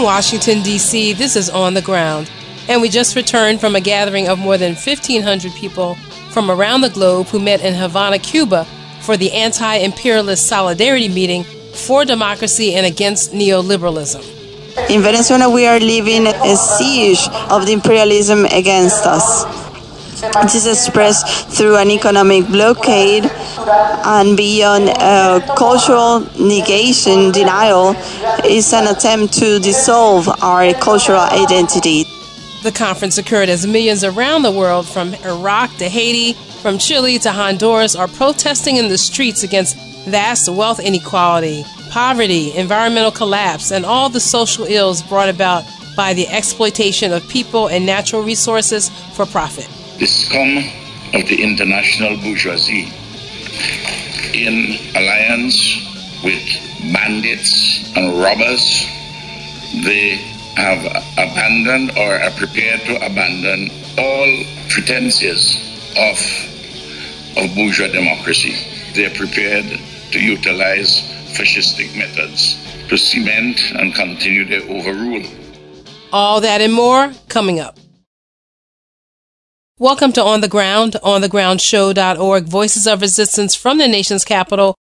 From Washington, D.C., this is On the Ground, and we just returned from a gathering of more than 1,500 people from around the globe who met in Havana, Cuba for the anti imperialist solidarity meeting for democracy and against neoliberalism. In Venezuela, we are living a siege of the imperialism against us. This is expressed through an economic blockade and beyond uh, cultural negation, denial, is an attempt to dissolve our cultural identity. The conference occurred as millions around the world, from Iraq to Haiti, from Chile to Honduras, are protesting in the streets against vast wealth inequality, poverty, environmental collapse, and all the social ills brought about by the exploitation of people and natural resources for profit. The scum of the international bourgeoisie, in alliance with bandits and robbers, they have abandoned or are prepared to abandon all pretenses of, of bourgeois democracy. They are prepared to utilize fascistic methods to cement and continue their overrule. All that and more coming up. Welcome to On the Ground, onthegroundshow.org, Voices of Resistance from the nation's capital.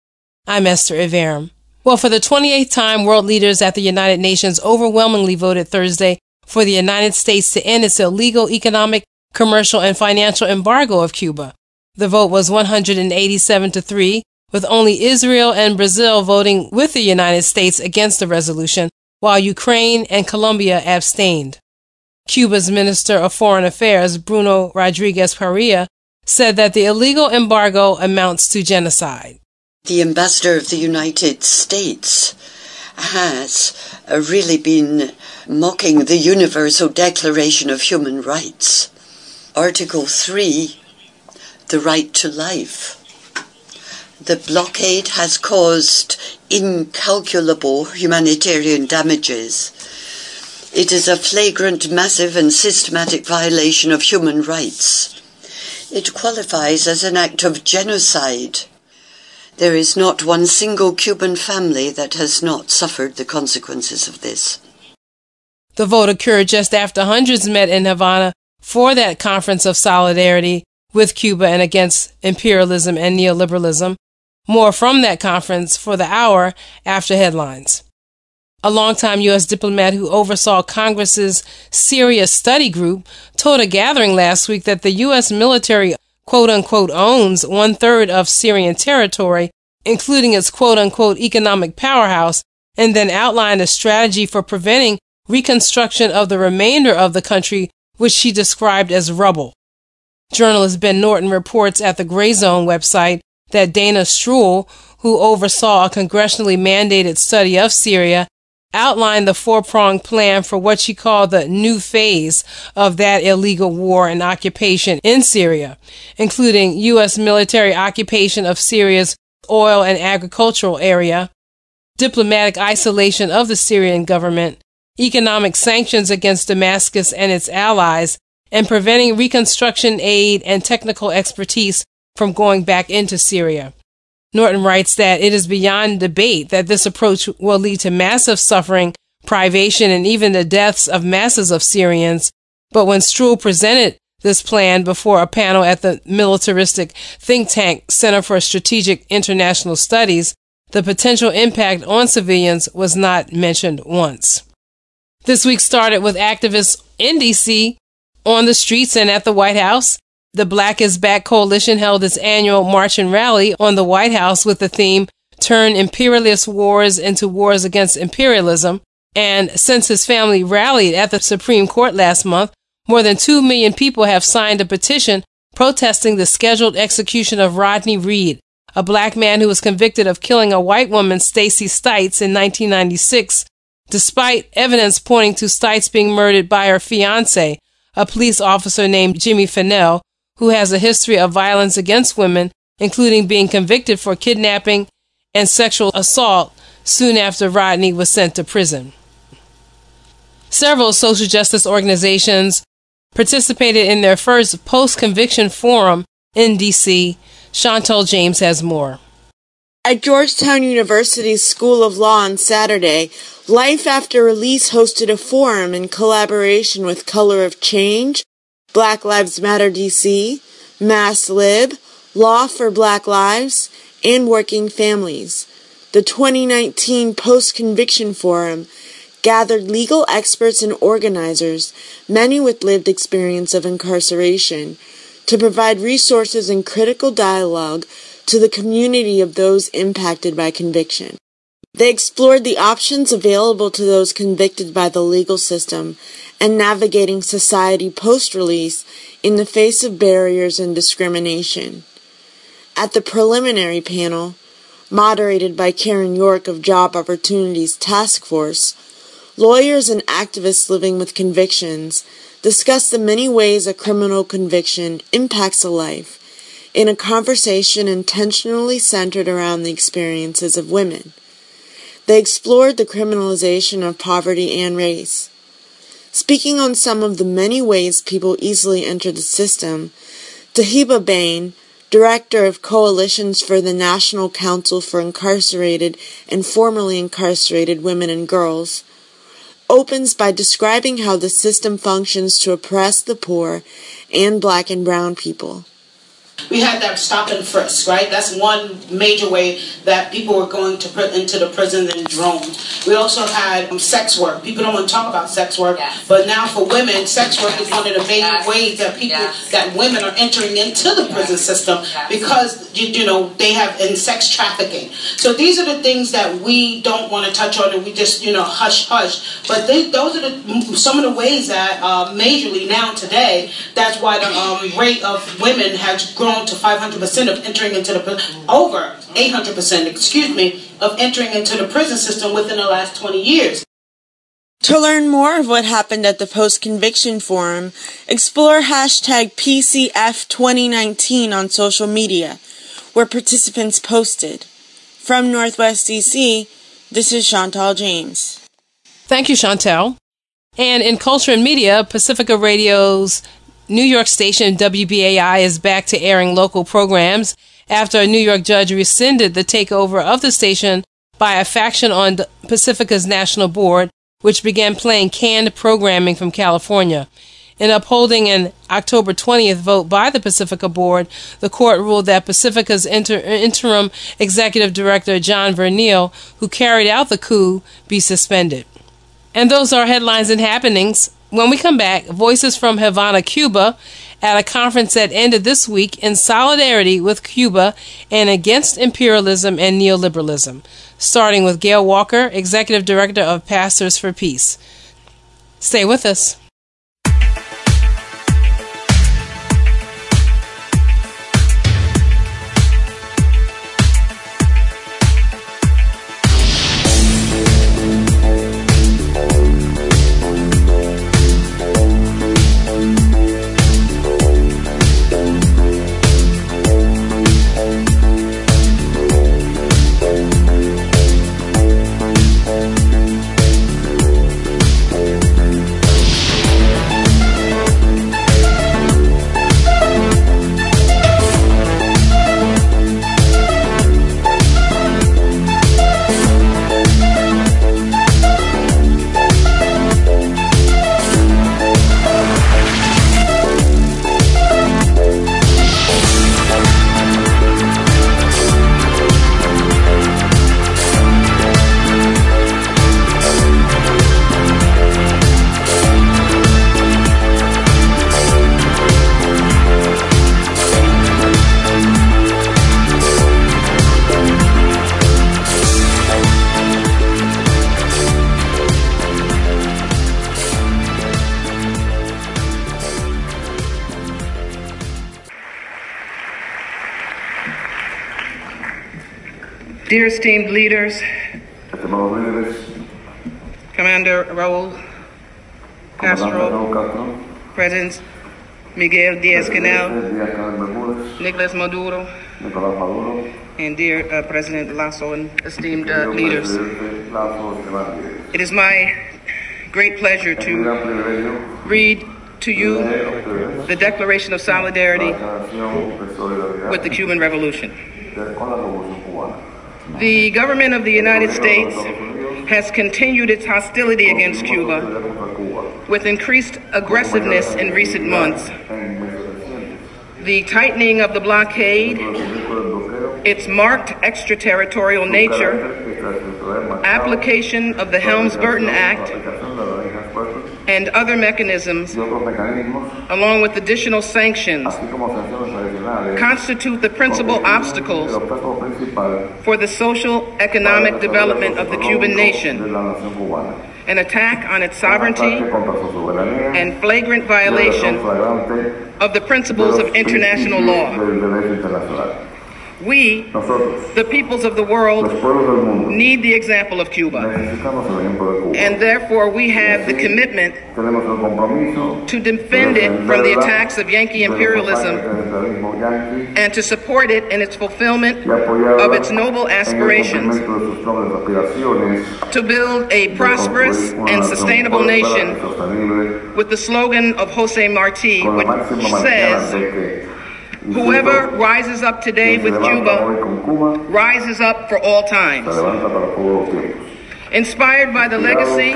I'm Esther Iverem. Well, for the 28th time, world leaders at the United Nations overwhelmingly voted Thursday for the United States to end its illegal economic, commercial, and financial embargo of Cuba. The vote was 187 to 3, with only Israel and Brazil voting with the United States against the resolution, while Ukraine and Colombia abstained. Cuba's Minister of Foreign Affairs, Bruno Rodriguez Parrilla, said that the illegal embargo amounts to genocide the ambassador of the United States has uh, really been mocking the Universal Declaration of Human Rights. Article 3, the right to life. The blockade has caused incalculable humanitarian damages. It is a flagrant, massive, and systematic violation of human rights. It qualifies as an act of genocide there is not one single Cuban family that has not suffered the consequences of this. The vote occurred just after hundreds met in Havana for that conference of solidarity with Cuba and against imperialism and neoliberalism. More from that conference for the hour after headlines. A longtime U.S. diplomat who oversaw Congress's Syria study group told a gathering last week that the U.S. military quote unquote owns one third of Syrian territory, including its quote unquote economic powerhouse, and then outlined a strategy for preventing reconstruction of the remainder of the country, which she described as rubble. Journalist Ben Norton reports at the Gray Zone website that Dana Stroul, who oversaw a congressionally mandated study of Syria, outlined the four pronged plan for what she called the new phase of that illegal war and occupation in Syria, including U.S. military occupation of Syria's oil and agricultural area, diplomatic isolation of the Syrian government, economic sanctions against Damascus and its allies, and preventing reconstruction aid and technical expertise from going back into Syria. Norton writes that it is beyond debate that this approach will lead to massive suffering, privation, and even the deaths of masses of Syrians. But when Stroul presented this plan before a panel at the militaristic think tank Center for Strategic International Studies, the potential impact on civilians was not mentioned once. This week started with activists in DC on the streets and at the White House the Black is Back Coalition held its annual march and rally on the White House with the theme Turn Imperialist Wars into Wars Against Imperialism. And since his family rallied at the Supreme Court last month, more than 2 million people have signed a petition protesting the scheduled execution of Rodney Reed, a black man who was convicted of killing a white woman, Stacy Stites, in 1996, despite evidence pointing to Stites being murdered by her fiance, a police officer named Jimmy Fennell, who has a history of violence against women, including being convicted for kidnapping and sexual assault soon after Rodney was sent to prison. Several social justice organizations participated in their first post conviction forum in DC. Chantal James has more. At Georgetown University's School of Law on Saturday, Life After Release hosted a forum in collaboration with Color of Change, Black Lives Matter DC, Mass Lib, Law for Black Lives, and Working Families. The 2019 Post Conviction Forum gathered legal experts and organizers, many with lived experience of incarceration, to provide resources and critical dialogue to the community of those impacted by conviction. They explored the options available to those convicted by the legal system and navigating society post release in the face of barriers and discrimination. At the preliminary panel, moderated by Karen York of Job Opportunities Task Force, lawyers and activists living with convictions discussed the many ways a criminal conviction impacts a life in a conversation intentionally centered around the experiences of women. They explored the criminalization of poverty and race. Speaking on some of the many ways people easily enter the system, Tahiba Bain, director of Coalitions for the National Council for Incarcerated and Formerly Incarcerated Women and Girls, opens by describing how the system functions to oppress the poor and black and brown people. We had that stop and frisk, right? That's one major way that people were going to put into the prison and drones. We also had um, sex work. People don't want to talk about sex work, yes. but now for women, sex work is one of the main yes. ways that people, yes. that women are entering into the prison system because you, you know they have in sex trafficking. So these are the things that we don't want to touch on, and we just you know hush hush. But they, those are the, some of the ways that uh, majorly now today. That's why the um, rate of women has grown grown to 500% of entering into the over 800%, excuse me, of entering into the prison system within the last 20 years. To learn more of what happened at the Post Conviction Forum, explore hashtag PCF2019 on social media, where participants posted. From Northwest DC, this is Chantal James. Thank you, Chantal. And in culture and media, Pacifica Radio's New York station WBAI is back to airing local programs after a New York judge rescinded the takeover of the station by a faction on Pacifica's national board, which began playing canned programming from California. In upholding an October 20th vote by the Pacifica Board, the court ruled that Pacifica's inter- interim executive director, John Vernile, who carried out the coup, be suspended. And those are headlines and happenings. When we come back, voices from Havana, Cuba, at a conference that ended this week in solidarity with Cuba and against imperialism and neoliberalism, starting with Gail Walker, Executive Director of Pastors for Peace. Stay with us. Dear esteemed leaders, Commander Raul Castro, President Miguel Diaz-Canel, Nicolas Maduro, and dear uh, President Lazo and esteemed uh, leaders. It is my great pleasure to read to you the Declaration of Solidarity with the Cuban Revolution. The government of the United States has continued its hostility against Cuba with increased aggressiveness in recent months. The tightening of the blockade, its marked extraterritorial nature, application of the Helms Burton Act, and other mechanisms, along with additional sanctions, constitute the principal obstacles for the social economic development of the Cuban nation. An attack on its sovereignty and flagrant violation of the principles of international law. We, the peoples of the world, need the example of Cuba. And therefore, we have the commitment to defend it from the attacks of Yankee imperialism and to support it in its fulfillment of its noble aspirations to build a prosperous and sustainable nation with the slogan of Jose Marti, which says, Whoever rises up today with Cuba rises up for all times. Inspired by the legacy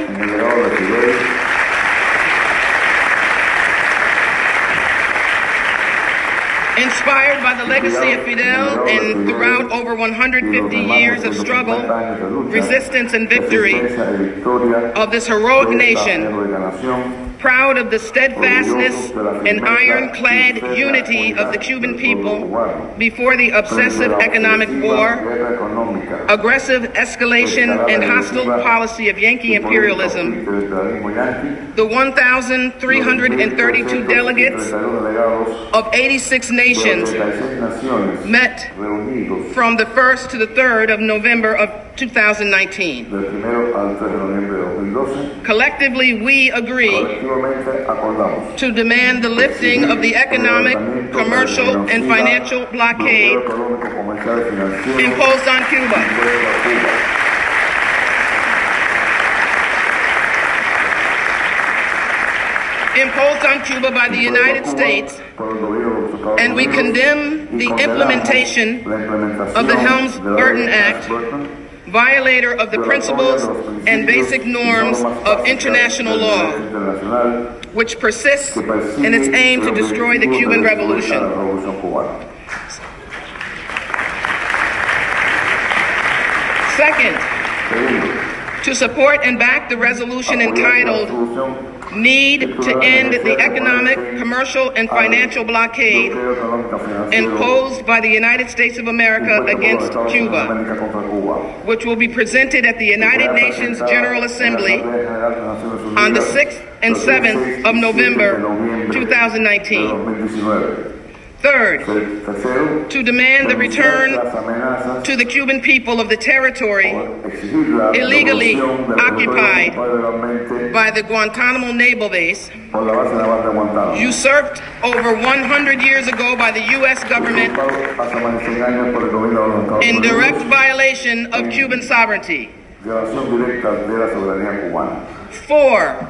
Inspired by the legacy of Fidel and throughout over 150 years of struggle, resistance, and victory of this heroic nation, proud of the steadfastness and ironclad unity of the Cuban people before the obsessive economic war, aggressive escalation, and hostile policy of Yankee imperialism, the 1,332 delegates of 86 nations met from the 1st to the 3rd of November of 2019. Collectively, we agree to demand the lifting of the economic, commercial, and financial blockade imposed on Cuba. Imposed on Cuba by the United States, and we condemn the implementation of the Helms Burton Act violator of the principles and basic norms of international law, which persists in its aim to destroy the Cuban Revolution. Second, to support and back the resolution entitled Need to End the Economic, Commercial, and Financial Blockade imposed by the United States of America against Cuba, which will be presented at the United Nations General Assembly on the 6th and 7th of November 2019. Third, to demand the return to the Cuban people of the territory illegally occupied by the Guantanamo naval base, usurped over 100 years ago by the U.S. government in direct violation of Cuban sovereignty. Four,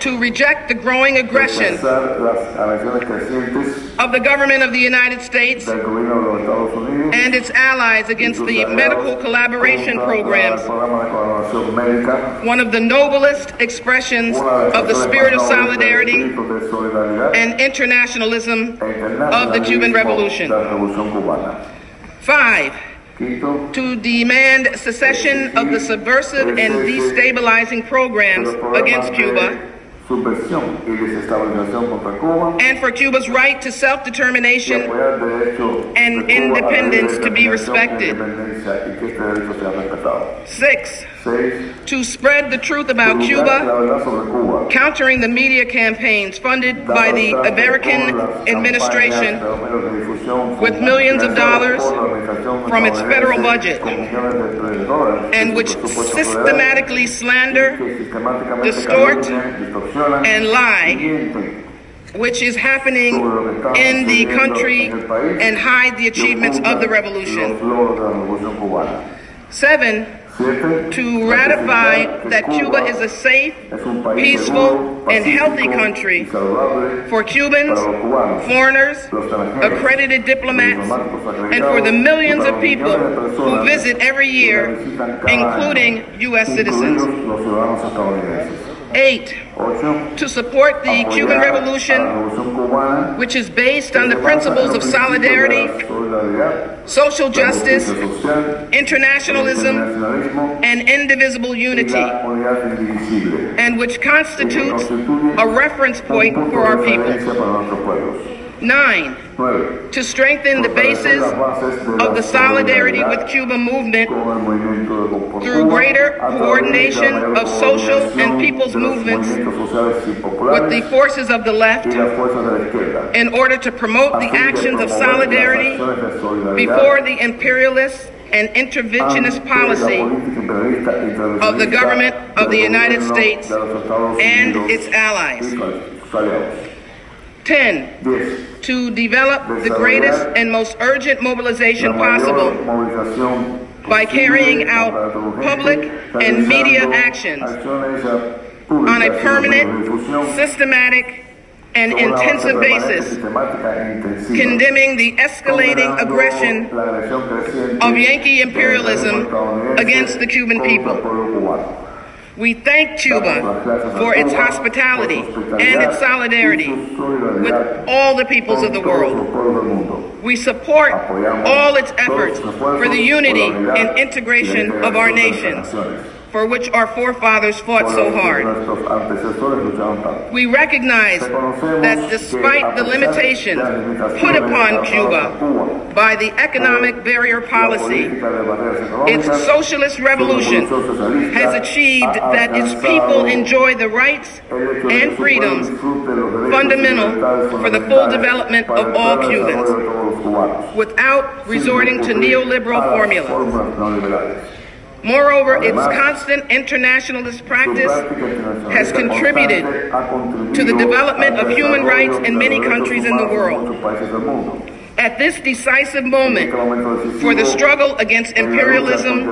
to reject the growing aggression of the government of the United States and its allies against the medical collaboration programs, one of the noblest expressions of the spirit of solidarity and internationalism of the Cuban Revolution. Five, to demand cessation of the subversive and destabilizing programs against Cuba, and for Cuba's right to self determination and independence to be respected. Six, to spread the truth about Cuba, countering the media campaigns funded by the American administration with millions of dollars from its federal budget, and which systematically slander, distort, and lie which is happening in the country and hide the achievements of the revolution. Seven, to ratify that Cuba is a safe, peaceful, and healthy country for Cubans, foreigners, accredited diplomats, and for the millions of people who visit every year, including U.S. citizens. Eight, to support the Cuban Revolution, which is based on the principles of solidarity, social justice, internationalism, and indivisible unity, and which constitutes a reference point for our people. Nine, to strengthen the basis of the Solidarity with Cuba movement through greater coordination of social and people's movements with the forces of the left in order to promote the actions of solidarity before the imperialist and interventionist policy of the government of the United States and its allies. 10. To develop the greatest and most urgent mobilization possible by carrying out public and media actions on a permanent, systematic, and intensive basis, condemning the escalating aggression of Yankee imperialism against the Cuban people. We thank Cuba for its hospitality and its solidarity with all the peoples of the world. We support all its efforts for the unity and integration of our nations for which our forefathers fought so hard. We recognize that despite the limitations put upon Cuba by the economic barrier policy, its socialist revolution has achieved that its people enjoy the rights and freedoms fundamental for the full development of all Cubans without resorting to neoliberal formulas. Moreover, its constant internationalist practice has contributed to the development of human rights in many countries in the world. At this decisive moment for the struggle against imperialism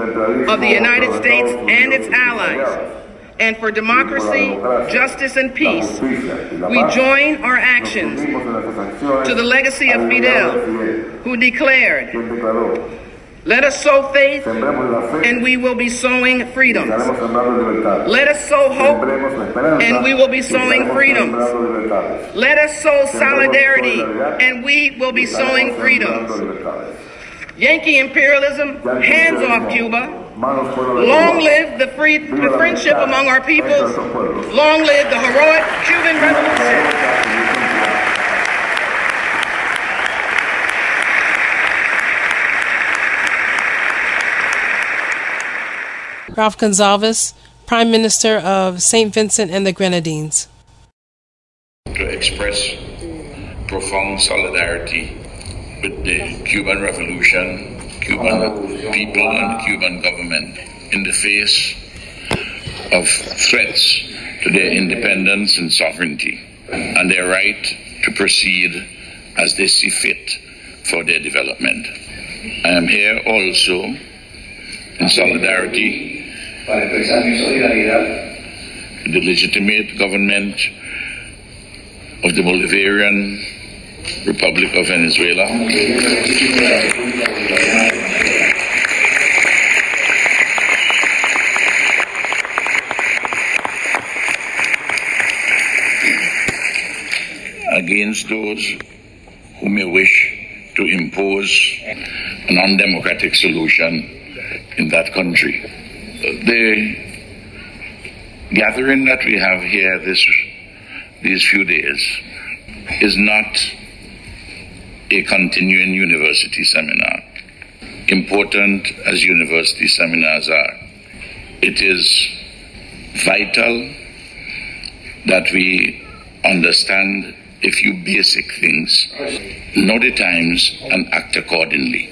of the United States and its allies, and for democracy, justice, and peace, we join our actions to the legacy of Fidel, who declared, let us sow faith, and we will be sowing freedom. Let us sow hope, and we will be sowing freedom. Let us sow solidarity, and we will be sowing freedom. Yankee imperialism, hands off Cuba. Long live the, free, the friendship among our peoples. Long live the heroic Cuban Revolution. Ralph Gonsalves, Prime Minister of St. Vincent and the Grenadines. To express profound solidarity with the Cuban Revolution, Cuban people, and Cuban government in the face of threats to their independence and sovereignty and their right to proceed as they see fit for their development. I am here also in solidarity para expresar mi solidaridad the legitimate government of the Bolivarian Republic of Venezuela. Against those who may wish to impose an undemocratic solution in that country the gathering that we have here this these few days is not a continuing university seminar. Important as university seminars are, it is vital that we understand a few basic things, know the times, and act accordingly.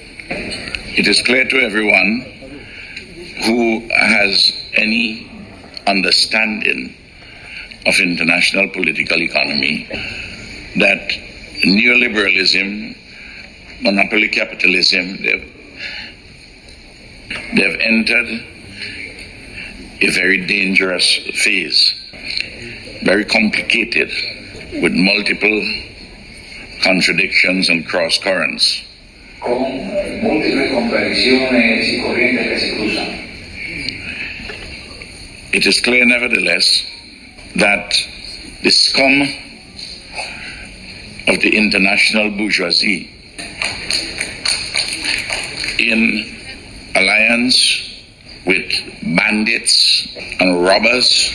It is clear to everyone who has any understanding of international political economy that neoliberalism, monopoly capitalism, they've, they've entered a very dangerous phase, very complicated, with multiple contradictions and cross currents. con múltiples contradicciones y corrientes. It is clear, nevertheless, that the scum of the international bourgeoisie, in alliance with bandits and robbers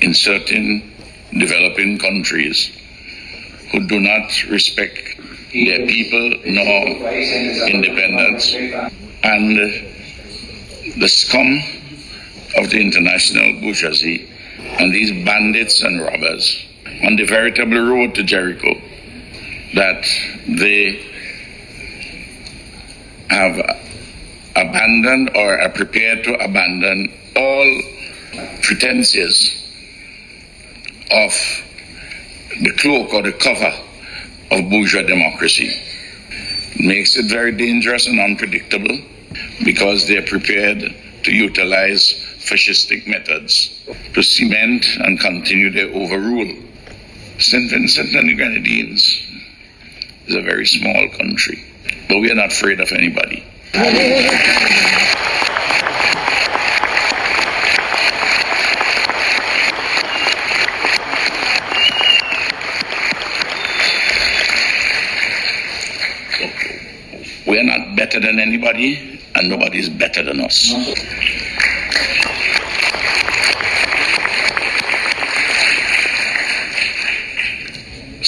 in certain developing countries who do not respect their people nor independence, and the scum of the international bourgeoisie and these bandits and robbers on the veritable road to Jericho that they have abandoned or are prepared to abandon all pretenses of the cloak or the cover of bourgeois democracy. Makes it very dangerous and unpredictable because they're prepared to utilize fascistic methods to cement and continue their overrule. St. Vincent and the Grenadines is a very small country, but we are not afraid of anybody. We are not better than anybody, and nobody is better than us.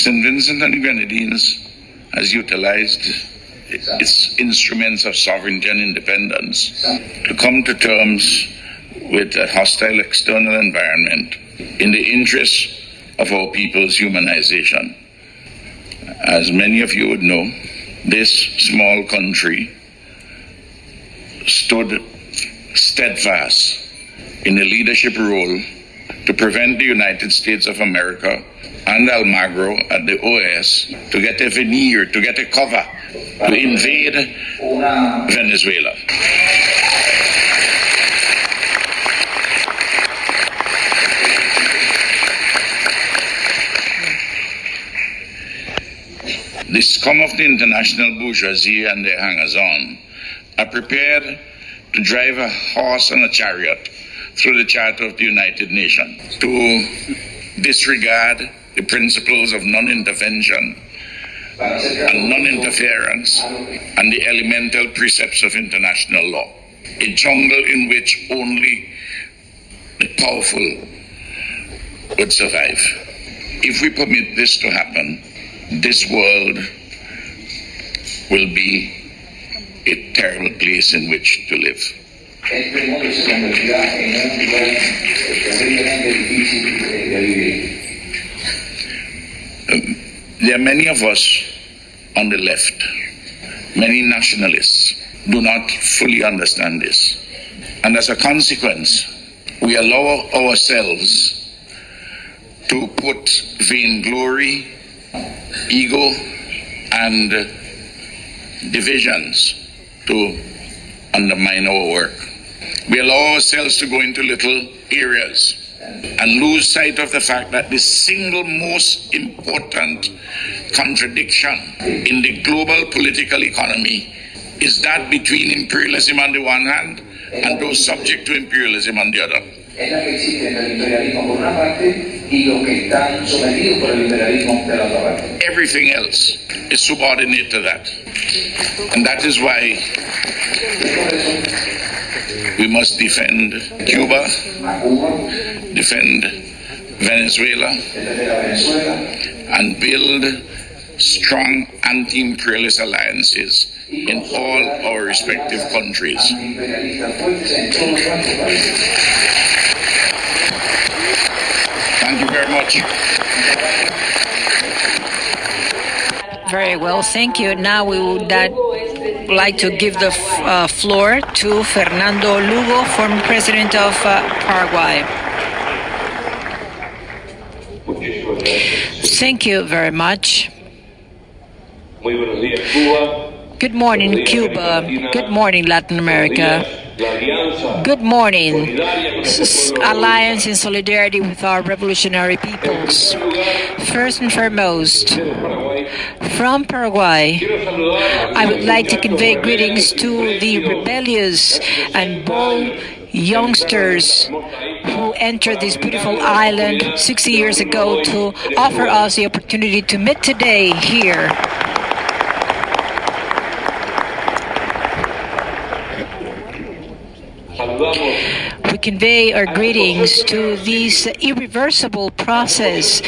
St. Vincent and the Grenadines has utilized its instruments of sovereignty and independence to come to terms with a hostile external environment in the interest of our people's humanization. As many of you would know, this small country stood steadfast in a leadership role to prevent the United States of America and Almagro at the OAS to get a veneer, to get a cover, to invade Venezuela. The scum of the international bourgeoisie and their hangers on are prepared to drive a horse and a chariot through the Charter of the United Nations, to disregard the principles of non intervention and non interference and the elemental precepts of international law. A jungle in which only the powerful would survive. If we permit this to happen, this world will be a terrible place in which to live. Convertirá en un lugar terriblemente difícil de vivir. There are many of us on the left, many nationalists, do not fully understand this. And as a consequence, we allow ourselves to put vainglory, ego, and divisions to undermine our work. We allow ourselves to go into little areas and lose sight of the fact that the single most important contradiction in the global political economy is that between imperialism on the one hand and those subject to imperialism on the other. Es la que existe entre el imperialismo por una parte y los que están sometidos por el imperialismo de la otra parte. Everything else is subordinate to that. And that is why we must defend Cuba, defend Venezuela, and build strong anti-imperialist alliances in all our respective countries. Thank you very much. Very well, thank you. Now we would like to give the f- uh, floor to Fernando Lugo, former president of uh, Paraguay. Thank you very much. Muy buenos días, Cuba. Good morning, Cuba. Good morning, Latin America. Good morning. Alliance in solidarity with our revolutionary peoples. First and foremost, from Paraguay, I would like to convey greetings to the rebellious and bold youngsters who entered this beautiful island 60 years ago to offer us the opportunity to meet today here. We convey our greetings to this irreversible process,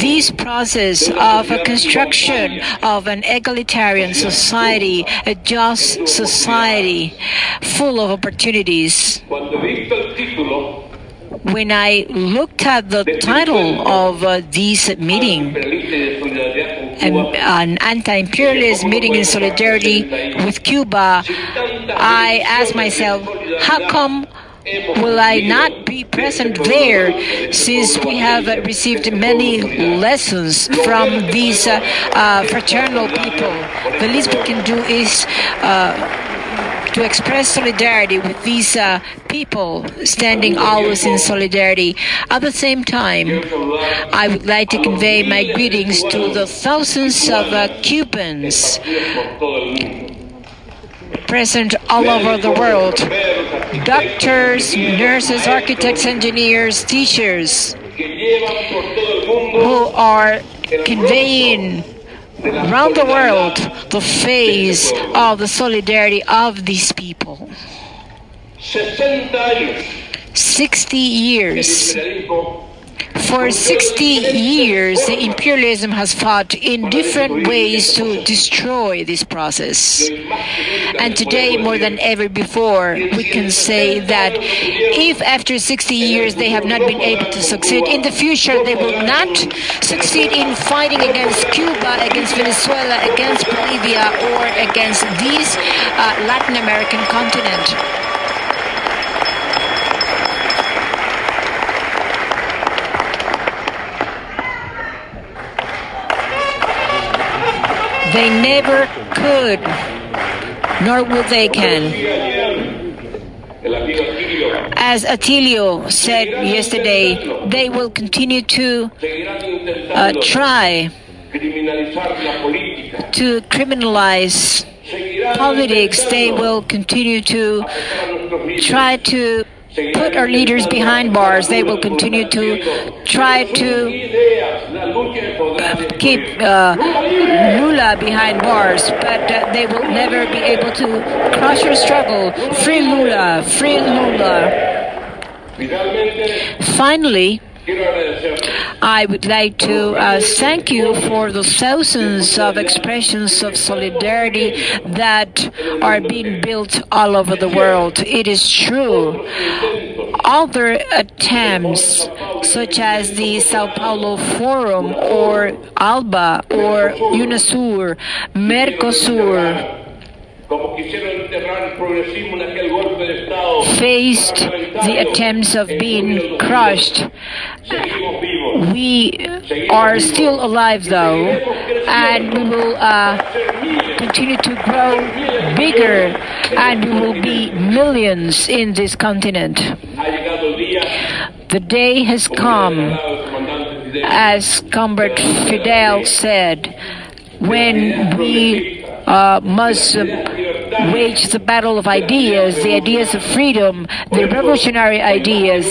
this process of a construction of an egalitarian society, a just society full of opportunities. When I looked at the title of uh, this meeting, an, an anti-imperialist meeting in solidarity with Cuba, I asked myself, how come will I not be present there since we have received many lessons from these uh, uh, fraternal people? The least we can do is uh, to express solidarity with these uh, people standing always in solidarity. At the same time, I would like to convey my greetings to the thousands of uh, Cubans present all over the world doctors, nurses, architects, engineers, teachers who are conveying around the world the face of the solidarity of these people. 60 years. For 60 years, imperialism has fought in different ways to destroy this process. And today, more than ever before, we can say that if after 60 years they have not been able to succeed, in the future they will not succeed in fighting against Cuba, against Venezuela, against Bolivia, or against this uh, Latin American continent. They never could, nor will they can. As Atilio said yesterday, they will continue to uh, try to criminalize politics. They will continue to try to put our leaders behind bars. They will continue to try to keep uh, Lula behind bars, but uh, they will never be able to crush our struggle. Free Lula, free Lula. Finally, I would like to uh, thank you for the thousands of expressions of solidarity that are being built all over the world. It is true. Other attempts, such as the Sao Paulo Forum or ALBA or UNASUR, Mercosur, faced the attempts of being crushed. We are still alive, though, and we will uh, continue to grow bigger, and we will be millions in this continent. The day has come, as Comrade Fidel said, when we uh, must wage the battle of ideas, the ideas of freedom, the revolutionary ideas.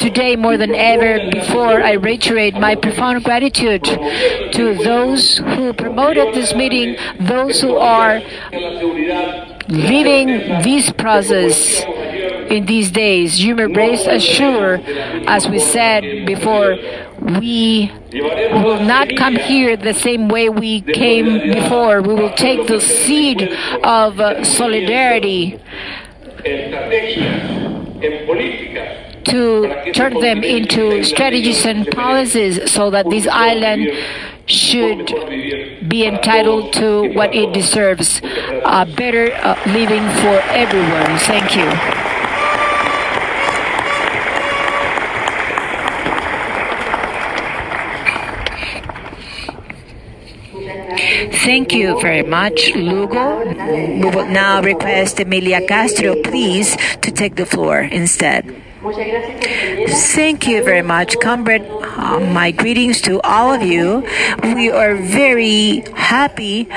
Today, more than ever before, I reiterate my profound gratitude to those who promoted this meeting, those who are leading this process in these days. You may rest assured, as we said before, we will not come here the same way we came before. We will take the seed of uh, solidarity to turn them into strategies and policies so that this island should be entitled to what it deserves a better uh, living for everyone. Thank you. Thank you very much, Lugo. We will now request Emilia Castro, please, to take the floor instead. Thank you very much, comrade. Uh, my greetings to all of you. We are very happy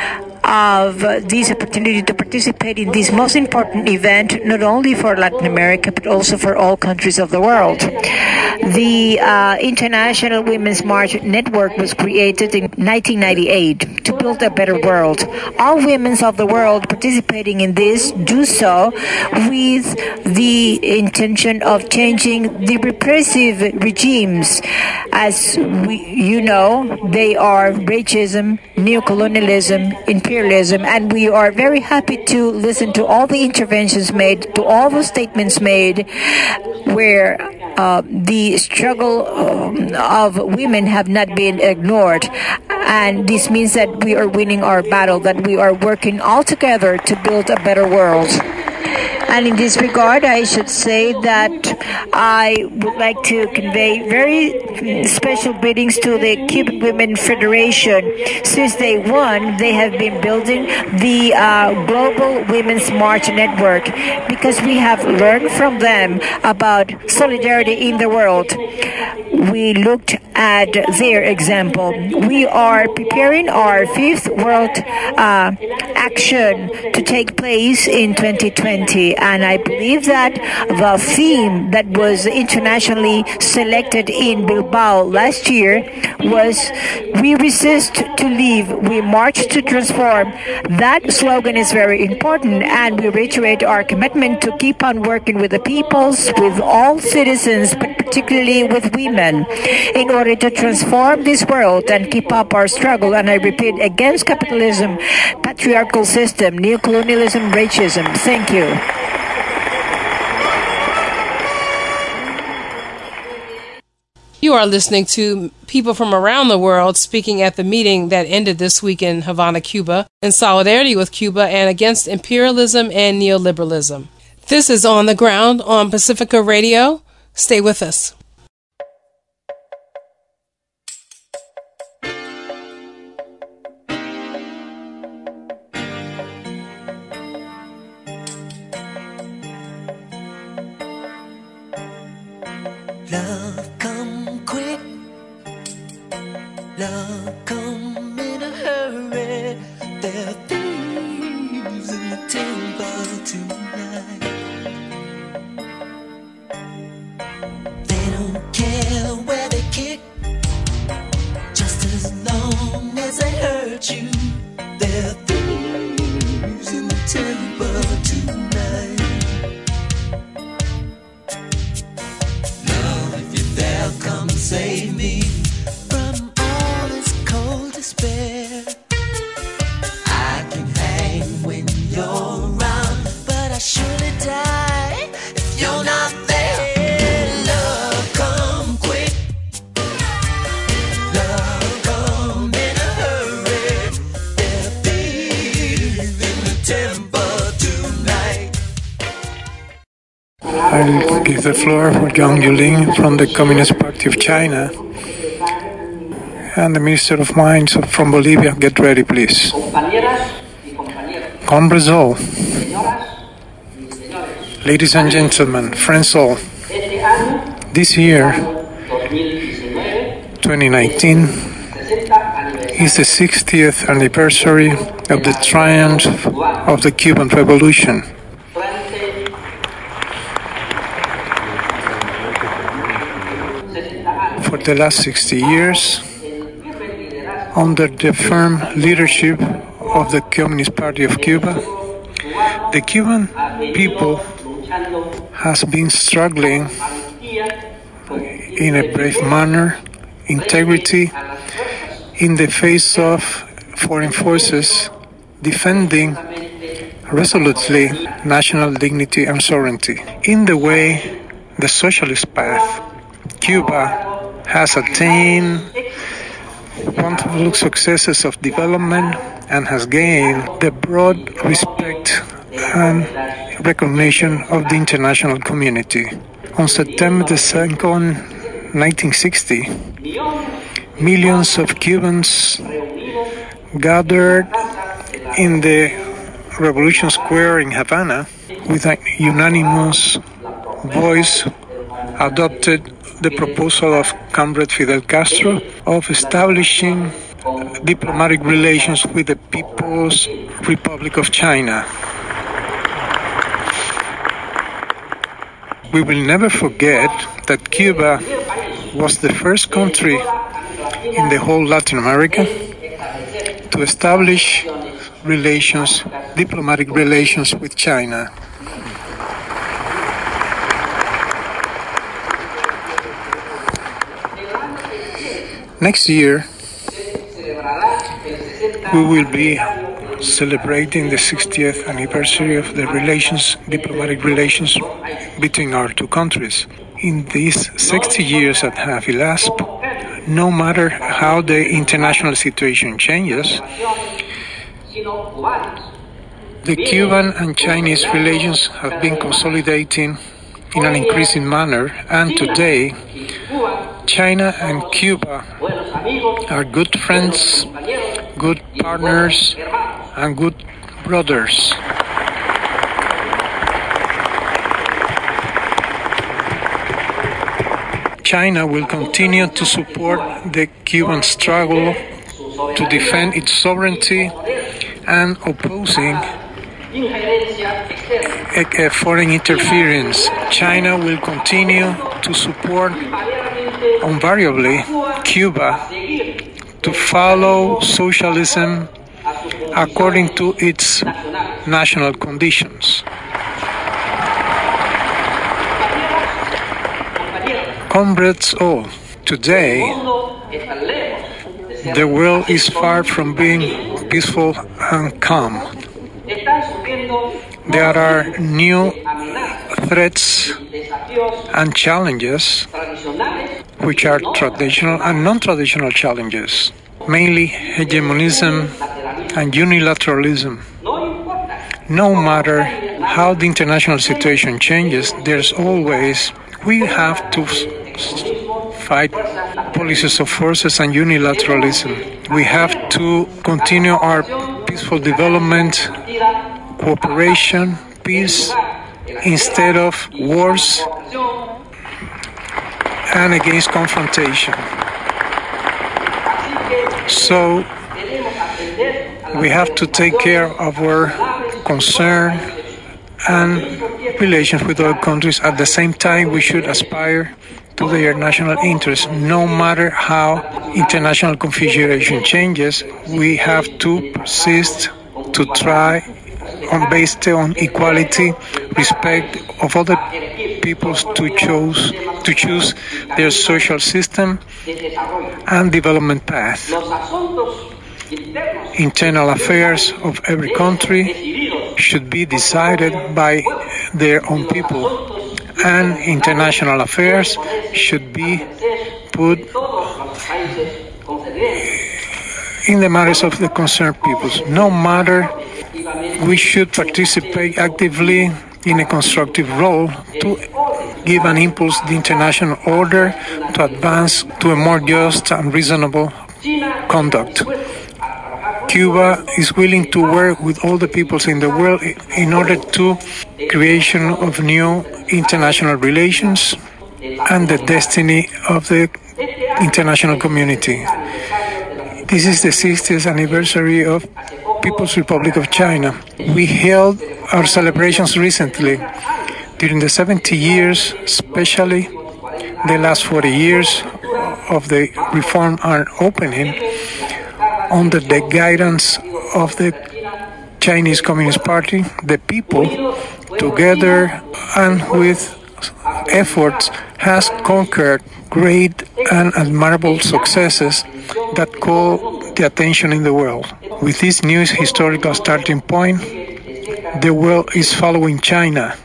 of this opportunity to participate in this most important event, not only for Latin America, but also for all countries of the world. The uh, International Women's March Network was created in 1998 to build a better world. All women of the world participating in this do so with the intention of changing the repressive regimes. As we, you know, they are racism, neocolonialism, imperialism, imperialism, and we are very happy to listen to all the interventions made, to all the statements made, where uh, the struggle um, of women have not been ignored. And this means that we are winning our battle, that we are working all together to build a better world. And in this regard, I should say that I would like to convey very special greetings to the Cuban Women Federation. Since day one, they have been building the uh, Global Women's March Network because we have learned from them about solidarity in the world. We looked at their example. We are preparing our fifth world uh, action to take place in 2020 and I believe that the theme that was internationally selected in Bilbao last year was We resist to leave, we march to transform. That slogan is very important and we reiterate our commitment to keep on working with the peoples, with all citizens, but particularly with women, in order to transform this world and keep up our struggle, and I repeat, against capitalism, patriarchal system, neocolonialism, racism. Thank you. You are listening to people from around the world speaking at the meeting that ended this week in Havana, Cuba, in solidarity with Cuba and against imperialism and neoliberalism. This is On the Ground on Pacifica Radio. Stay with us. The floor for Yang Yuling from the Communist Party of China and the Minister of Mines from Bolivia. Get ready, please. Comrades all, ladies and gentlemen, friends all, this year, 2019, is the 60th anniversary of the triumph of the Cuban Revolution. The last 60 years, under the firm leadership of the Communist Party of Cuba, the Cuban people has been struggling in a brave manner, integrity, in the face of foreign forces, defending resolutely national dignity and sovereignty. In the way, the socialist path, Cuba has attained wonderful successes of development and has gained the broad respect and recognition of the international community. On September 2nd, 1960, millions of Cubans gathered in the Revolution Square in Havana with a unanimous voice adopted the proposal of Comrade Fidel Castro of establishing diplomatic relations with the People's Republic of China. We will never forget that Cuba was the first country in the whole Latin America to establish relations, diplomatic relations with China. Next year, we will be celebrating the 60th anniversary of the relations, diplomatic relations between our two countries. In these 60 years that have elapsed, no matter how the international situation changes, the Cuban and Chinese relations have been consolidating in an increasing manner, and today, China and Cuba are good friends, good partners, and good brothers. China will continue to support the Cuban struggle to defend its sovereignty and opposing foreign interference. China will continue to support invariably Cuba to follow socialism according to its national conditions. Comrades all, today the world is far from being peaceful and calm. There are new threats and challenges, which are traditional and non traditional challenges, mainly hegemonism and unilateralism. No matter how the international situation changes, there's always, we have to fight policies of forces and unilateralism. We have to continue our peaceful development, cooperation, peace, instead of wars and against confrontation. So we have to take care of our concern and relations with other countries. At the same time, we should aspire to their national interests. No matter how international configuration changes, we have to persist to try on based on equality, respect of other peoples to choose to choose their social system and development path. Internal affairs of every country should be decided by their own people, and international affairs should be put in the matters of the concerned peoples. No matter, we should participate actively in a constructive role to give an impulse to the international order to advance to a more just and reasonable conduct. Cuba is willing to work with all the peoples in the world in order to creation of new international relations and the destiny of the international community. This is the 60th anniversary of People's Republic of China. We held our celebrations recently. During the 70 years, especially the last 40 years of the reform and opening, under the guidance of the Chinese Communist Party, the people, together and with efforts, has conquered great and admirable successes that call the attention in the world. With this new historical starting point, the world is following China,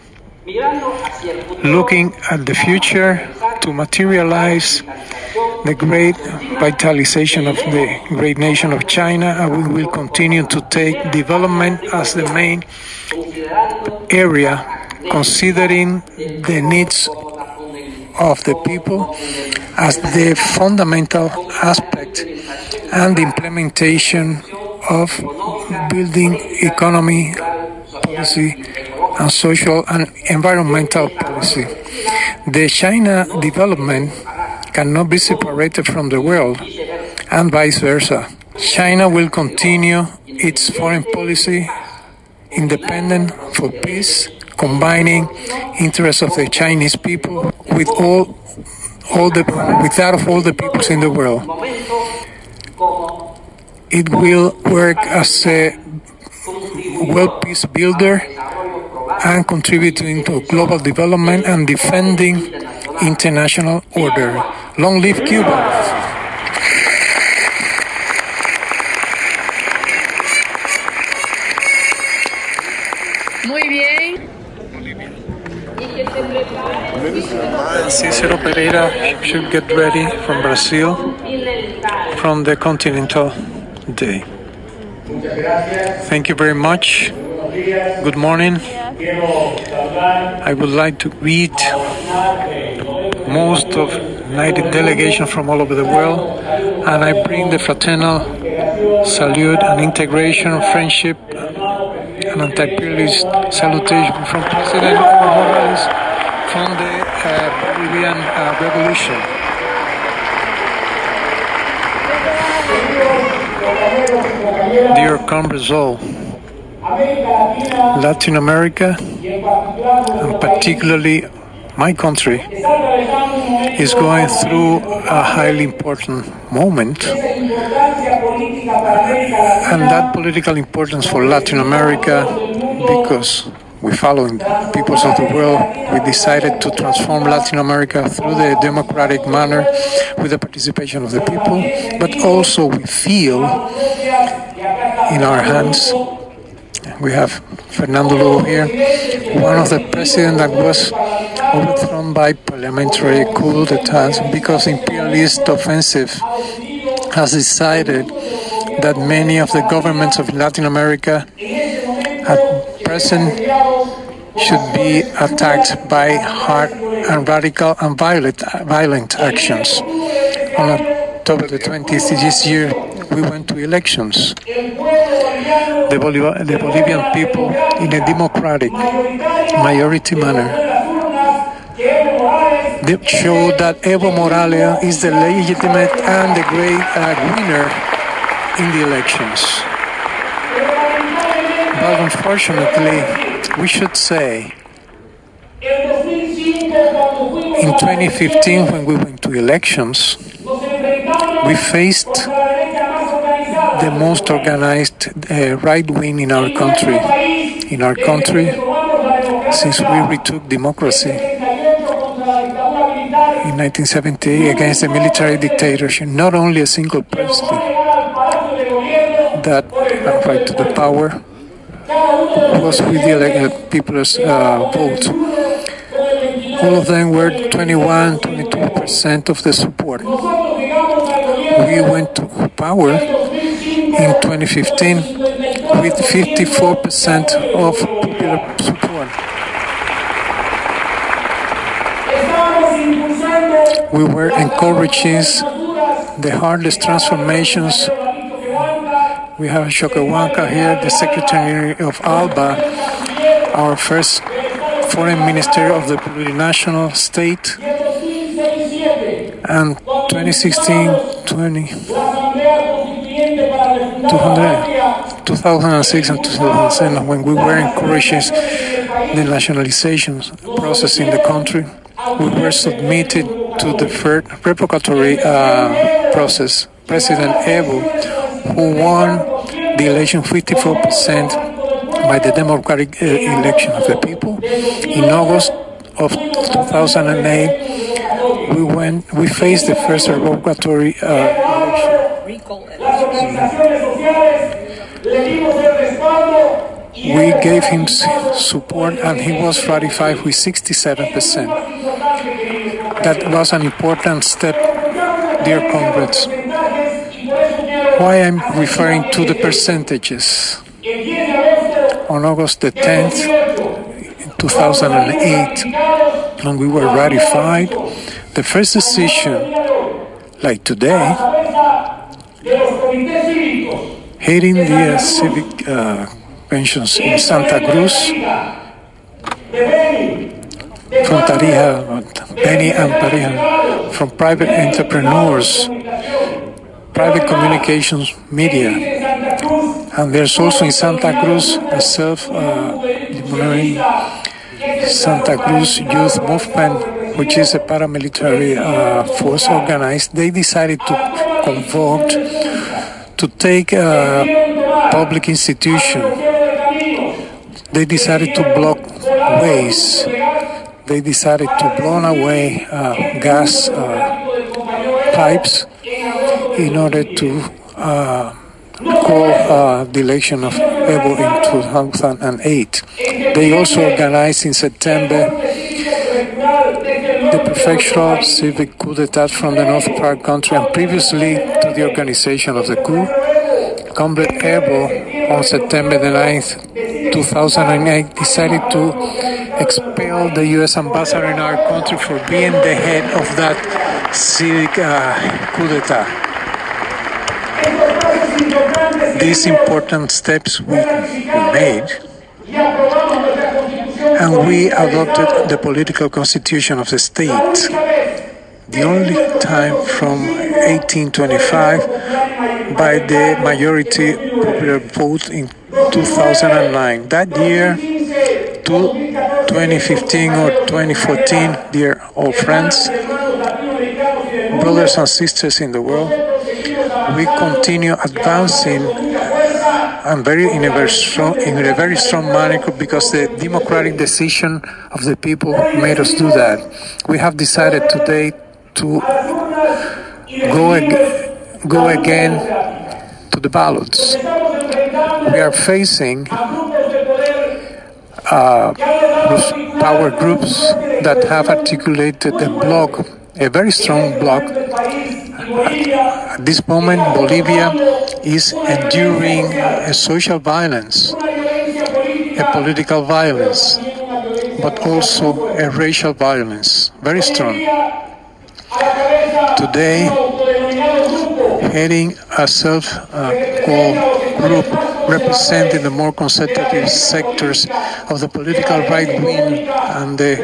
looking at the future to materialize the great vitalization of the great nation of China, and we will continue to take development as the main area, considering the needs of the people as the fundamental aspect and the implementation of building economy policy and social and environmental policy. The China development cannot be separated from the world and vice versa. China will continue its foreign policy independent for peace, combining interests of the Chinese people with all all the with that of all the peoples in the world. It will work as a world peace builder and contributing to global development and defending international order. Long live Cuba! Muy bien. Cicero Pereira should get ready from Brazil from the Continental Day. Thank you very much. Good morning. I would like to greet most of United delegation from all over the world, and I bring the fraternal salute and integration, friendship, and anti-imperialist salutation from President Evo Morales from the uh, Bolivian uh, Revolution. Dear comrades all, Latin America, and particularly my country, is going through a highly important moment. And that political importance for Latin America, because we following peoples of the world, we decided to transform Latin America through the democratic manner with the participation of the people, but also we feel in our hands. We have Fernando Lugo here, one of the presidents that was overthrown by parliamentary coup d'etat because imperialist offensive has decided that many of the governments of Latin America at present should be attacked by hard and radical and violent, violent actions. On October the 20th this year, we went to elections. The, Boliv- the Bolivian people, in a democratic majority manner, they show that Evo Morales is the legitimate and the great uh, winner in the elections. But unfortunately, we should say, in 2015, when we went to elections, we faced the most organized uh, right wing in our country. In our country, since we retook democracy in 1978 against the military dictatorship, not only a single president that had right to the power was with the people's uh, vote. All of them were 21, 22 percent of the support. We went to power in 2015 with 54 percent of popular support. We were encouraging the hardest transformations. We have Choquehuanca here, the Secretary of ALBA, our first foreign minister of the plurinational state, and 2016, 20, 200, 2006 and 2007, when we were encouraging the nationalization process in the country, we were submitted to the revocatory uh, process. President Evo, who won the election 54% by the democratic uh, election of the people. In August of 2008, we went, we faced the first revocatory uh, election. We gave him support and he was ratified with 67%. That was an important step, dear comrades. Why I'm referring to the percentages. On August the 10th, 2008, when we were ratified, the first decision, like today, heading the uh, civic uh, pensions in Santa Cruz from Tarija, Beni and Tarija, from private entrepreneurs, private communications media. And there's also in Santa Cruz a self uh, Santa Cruz Youth Movement, which is a paramilitary uh, force organized. They decided to convoke to take a public institution. They decided to block ways they decided to blow away uh, gas uh, pipes in order to uh, call uh, the election of Evo in 2008. They also organized in September the prefectural civic coup d'etat from the North Park country and previously to the organization of the coup, Comrade Evo on September the 9th, 2008 decided to expel the U.S. ambassador in our country for being the head of that civic uh, coup d'etat. These important steps we made, and we adopted the political constitution of the state. The only time from 1825 by the majority popular vote in 2009. That year, to 2015 or 2014, dear old friends, brothers and sisters in the world, we continue advancing and very in a very strong in a very strong because the democratic decision of the people made us do that. We have decided today to go ag- go again to the ballots. We are facing uh, power groups that have articulated a block, a very strong bloc. At this moment, Bolivia is enduring a social violence, a political violence, but also a racial violence, very strong. Today, heading a self-called uh, group representing the more conservative sectors of the political right wing and the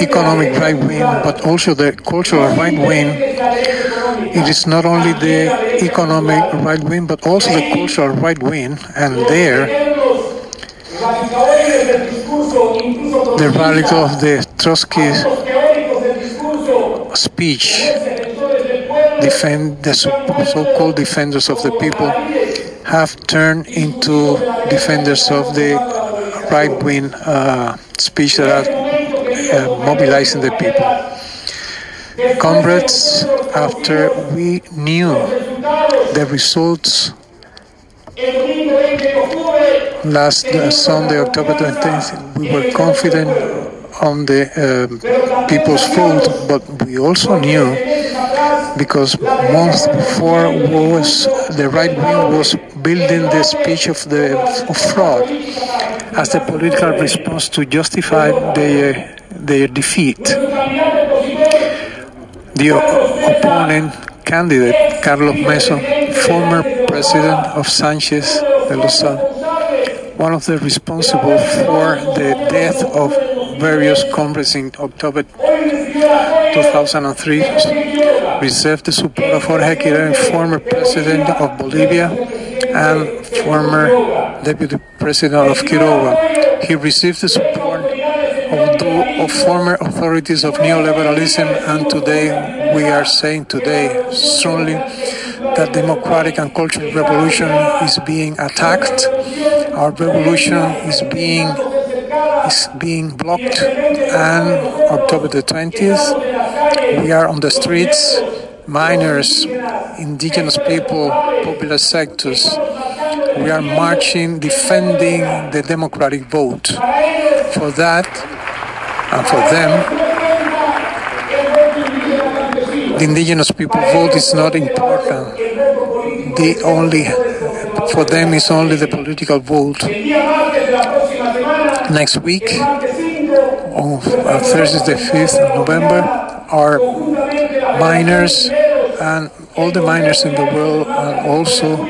economic right wing, but also the cultural right wing. It is not only the economic right wing, but also the cultural right wing, and there the radical of the Trotsky speech defend the so-called defenders of the people have turned into defenders of the right-wing uh, speech that are uh, mobilizing the people. Comrades, after we knew the results last uh, Sunday, October 20th, we were confident on the uh, people's vote, but we also knew because months before was the right wing was building the speech of the of fraud as a political response to justify their their defeat. The opponent candidate Carlos Mesa, former president of Sanchez de Lozada, one of the responsible for the death of various comrades in October 2003 received the support of Jorge Quiroga, former president of Bolivia and former deputy president of Quiroga. He received the support of, of former authorities of neoliberalism, and today we are saying today strongly that democratic and cultural revolution is being attacked. Our revolution is being is being blocked, and October the 20th, we are on the streets, miners, indigenous people, popular sectors. We are marching, defending the democratic vote. For that, and for them, the indigenous people vote is not important. The only, for them, is only the political vote next week on uh, Thursday the 5th of November our miners and all the miners in the world and also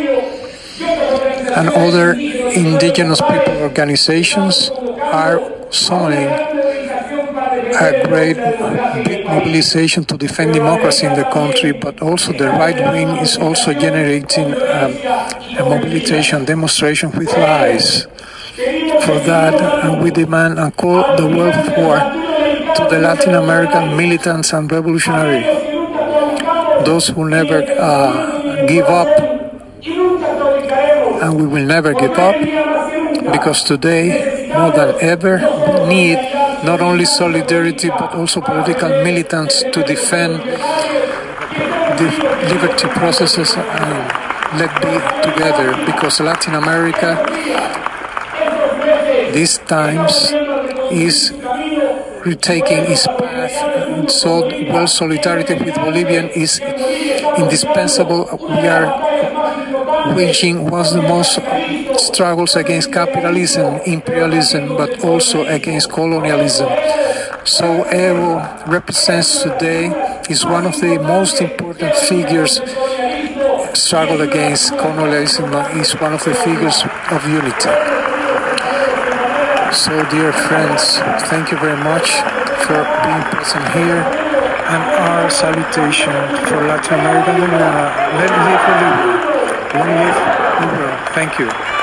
and other indigenous people organizations are summoning a great big mobilization to defend democracy in the country, but also the right wing is also generating um, a mobilization demonstration with lies. For that, we demand and call the world for to the Latin American militants and revolutionary, those who never uh, give up, and we will never give up, because today, more than ever, need not only solidarity but also political militants to defend the liberty processes and let be together, because Latin America, these times, is retaking its path. So, well, solidarity with Bolivian is indispensable. We are waging one of the most struggles against capitalism, imperialism, but also against colonialism. So Evo represents today is one of the most important figures struggle against colonialism is one of the figures of unity. So, dear friends, thank you very much for being present here. And our salutation for Latin America. Let live Bolivia. Long live Bolivia. Thank you.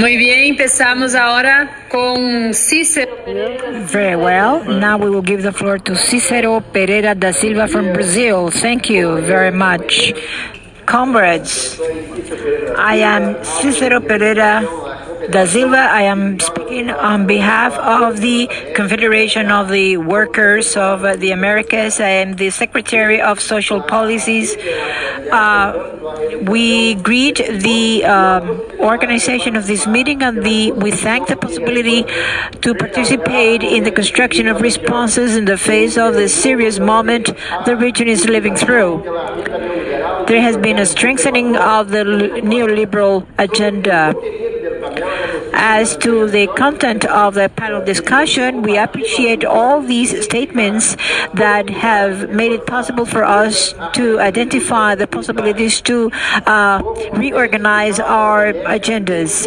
Muy bien, empezamos ahora con Cícero. Very well. Now we will give the floor to Cícero Pereira da Silva from Brazil. Thank you very much. Comrades, I am Cícero Pereira da Silva. I am speaking on behalf of the Confederation of the Workers of the Americas. I am the Secretary of Social Policies. Uh, we greet the um, organization of this meeting and the, we thank the possibility to participate in the construction of responses in the face of the serious moment the region is living through. There has been a strengthening of the neoliberal agenda. As to the content of the panel discussion, we appreciate all these statements that have made it possible for us to identify the possibilities to uh, reorganize our agendas.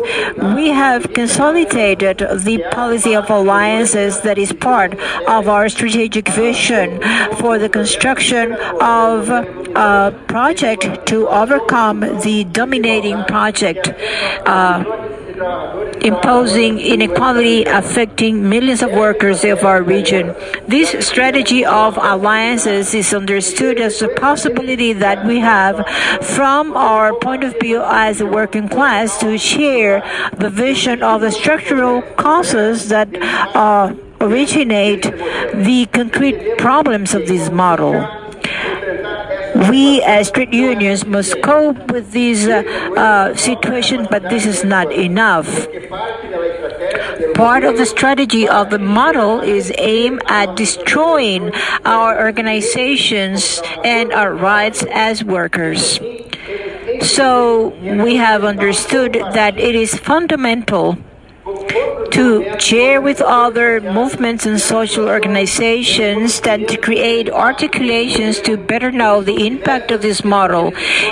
We have consolidated the policy of alliances that is part of our strategic vision for the construction of a project to overcome the dominating project. Uh, imposing inequality affecting millions of workers of our region. This strategy of alliances is understood as a possibility that we have from our point of view as a working class to share the vision of the structural causes that uh, originate the concrete problems of this model we as trade unions must cope with these uh, uh, situations, but this is not enough. Part of the strategy of the model is aimed at destroying our organizations and our rights as workers. So we have understood that it is fundamental to share with other movements and social organizations than to create articulations to better know the impact of this model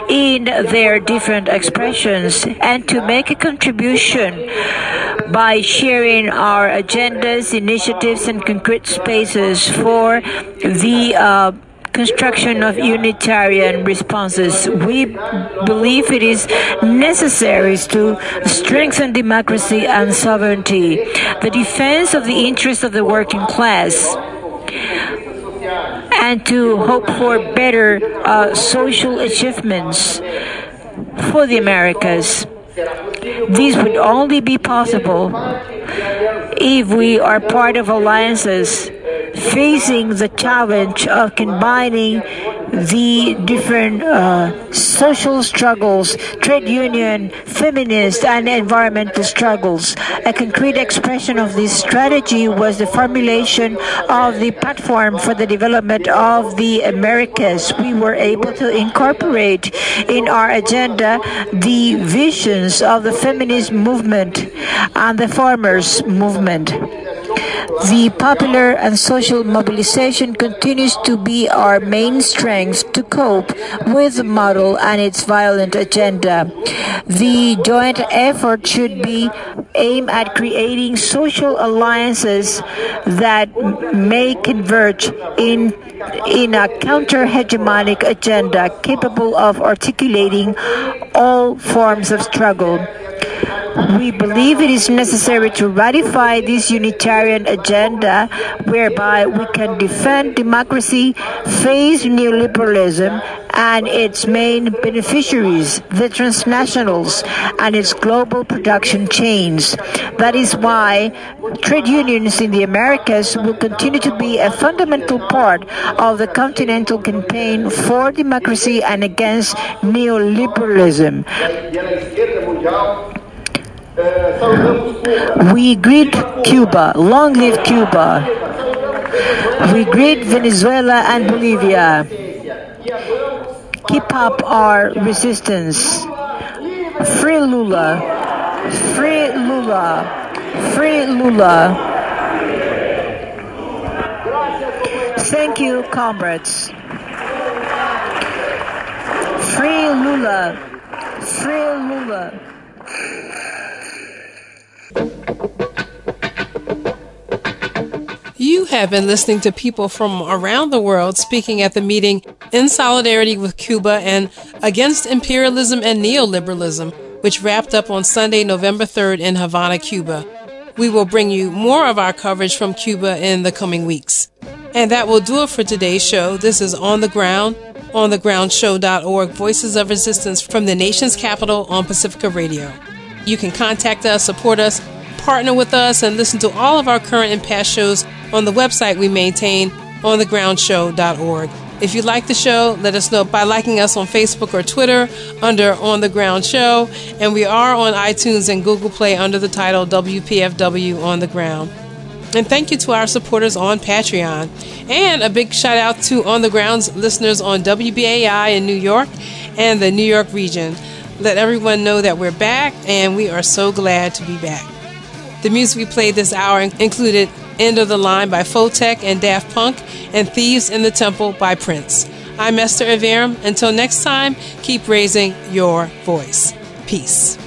in their different expressions and to make a contribution by sharing our agendas, initiatives, and concrete spaces for the uh, construction of unitarian responses. We believe it is necessary to strengthen democracy and sovereignty, the defense of the interests of the working class and to hope for better uh, social achievements for the Americas. These would only be possible if we are part of alliances facing the challenge of combining the different uh, social struggles, trade union, feminist, and environmental struggles. A concrete expression of this strategy was the formulation of the platform for the development of the Americas. We were able to incorporate in our agenda the visions of the feminist movement and the farmers movement. The popular and social mobilization continues to be our main strength to cope with the model and its violent agenda. The joint effort should be aimed at creating social alliances that may converge in in a counter-hegemonic agenda capable of articulating all forms of struggle. We believe it is necessary to ratify this unitarian agenda whereby we can defend democracy, face neoliberalism, and its main beneficiaries, the transnationals, and its global production chains. That is why trade unions in the Americas will continue to be a fundamental part of the continental campaign for democracy and against neoliberalism. We greet Cuba. Long live Cuba. We greet Venezuela and Bolivia. Keep up our resistance. Free Lula. Free Lula. Free Lula. Thank you, comrades. Free Lula. Free Lula. Have been listening to people from around the world speaking at the meeting in solidarity with Cuba and against imperialism and neoliberalism, which wrapped up on Sunday, November 3rd in Havana, Cuba. We will bring you more of our coverage from Cuba in the coming weeks. And that will do it for today's show. This is On the Ground, onthegroundshow.org, Voices of Resistance from the nation's capital on Pacifica Radio. You can contact us, support us, partner with us, and listen to all of our current and past shows on the website we maintain, onthegroundshow.org. If you like the show, let us know by liking us on Facebook or Twitter under On the Ground Show. And we are on iTunes and Google Play under the title WPFW On the Ground. And thank you to our supporters on Patreon. And a big shout out to On the Ground's listeners on WBAI in New York and the New York region. Let everyone know that we're back and we are so glad to be back. The music we played this hour included End of the Line by Photek and Daft Punk and Thieves in the Temple by Prince. I'm Esther Iverem. Until next time, keep raising your voice. Peace.